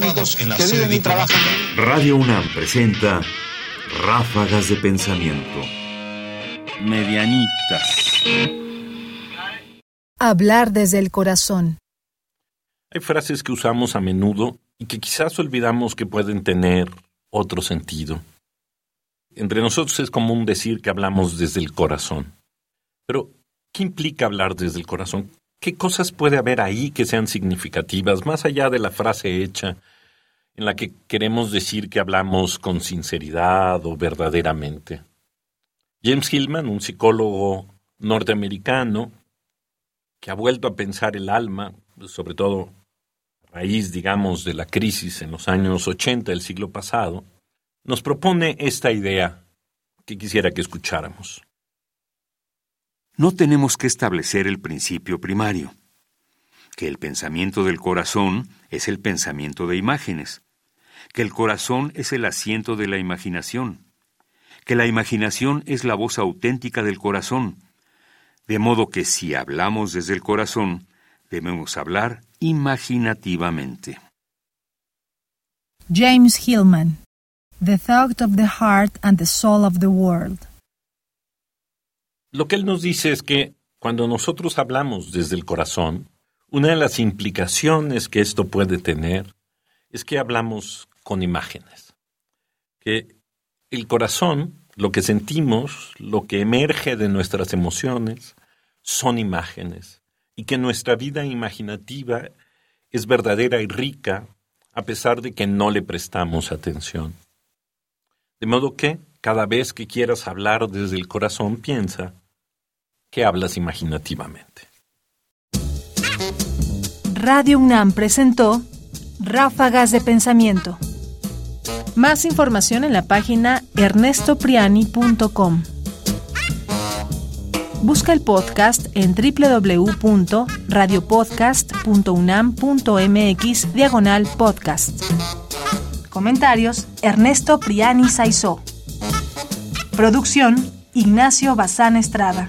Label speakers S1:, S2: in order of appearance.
S1: que viven y trabajan.
S2: Radio UNAM presenta Ráfagas de Pensamiento.
S3: Medianitas.
S4: Hablar desde el corazón.
S3: Hay frases que usamos a menudo y que quizás olvidamos que pueden tener otro sentido. Entre nosotros es común decir que hablamos desde el corazón. Pero, ¿qué implica hablar desde el corazón? ¿Qué cosas puede haber ahí que sean significativas, más allá de la frase hecha en la que queremos decir que hablamos con sinceridad o verdaderamente? James Hillman, un psicólogo norteamericano que ha vuelto a pensar el alma, sobre todo a raíz, digamos, de la crisis en los años 80 del siglo pasado, nos propone esta idea que quisiera que escucháramos.
S2: No tenemos que establecer el principio primario, que el pensamiento del corazón es el pensamiento de imágenes, que el corazón es el asiento de la imaginación, que la imaginación es la voz auténtica del corazón, de modo que si hablamos desde el corazón, debemos hablar imaginativamente.
S4: James Hillman The Thought of the Heart and the Soul of the World.
S3: Lo que él nos dice es que cuando nosotros hablamos desde el corazón, una de las implicaciones que esto puede tener es que hablamos con imágenes. Que el corazón, lo que sentimos, lo que emerge de nuestras emociones, son imágenes. Y que nuestra vida imaginativa es verdadera y rica a pesar de que no le prestamos atención. De modo que, cada vez que quieras hablar desde el corazón, piensa que hablas imaginativamente.
S4: Radio UNAM presentó Ráfagas de Pensamiento. Más información en la página ernestopriani.com. Busca el podcast en www.radiopodcast.unam.mx diagonal podcast. Comentarios, Ernesto Priani Saizó. Producción, Ignacio Bazán Estrada.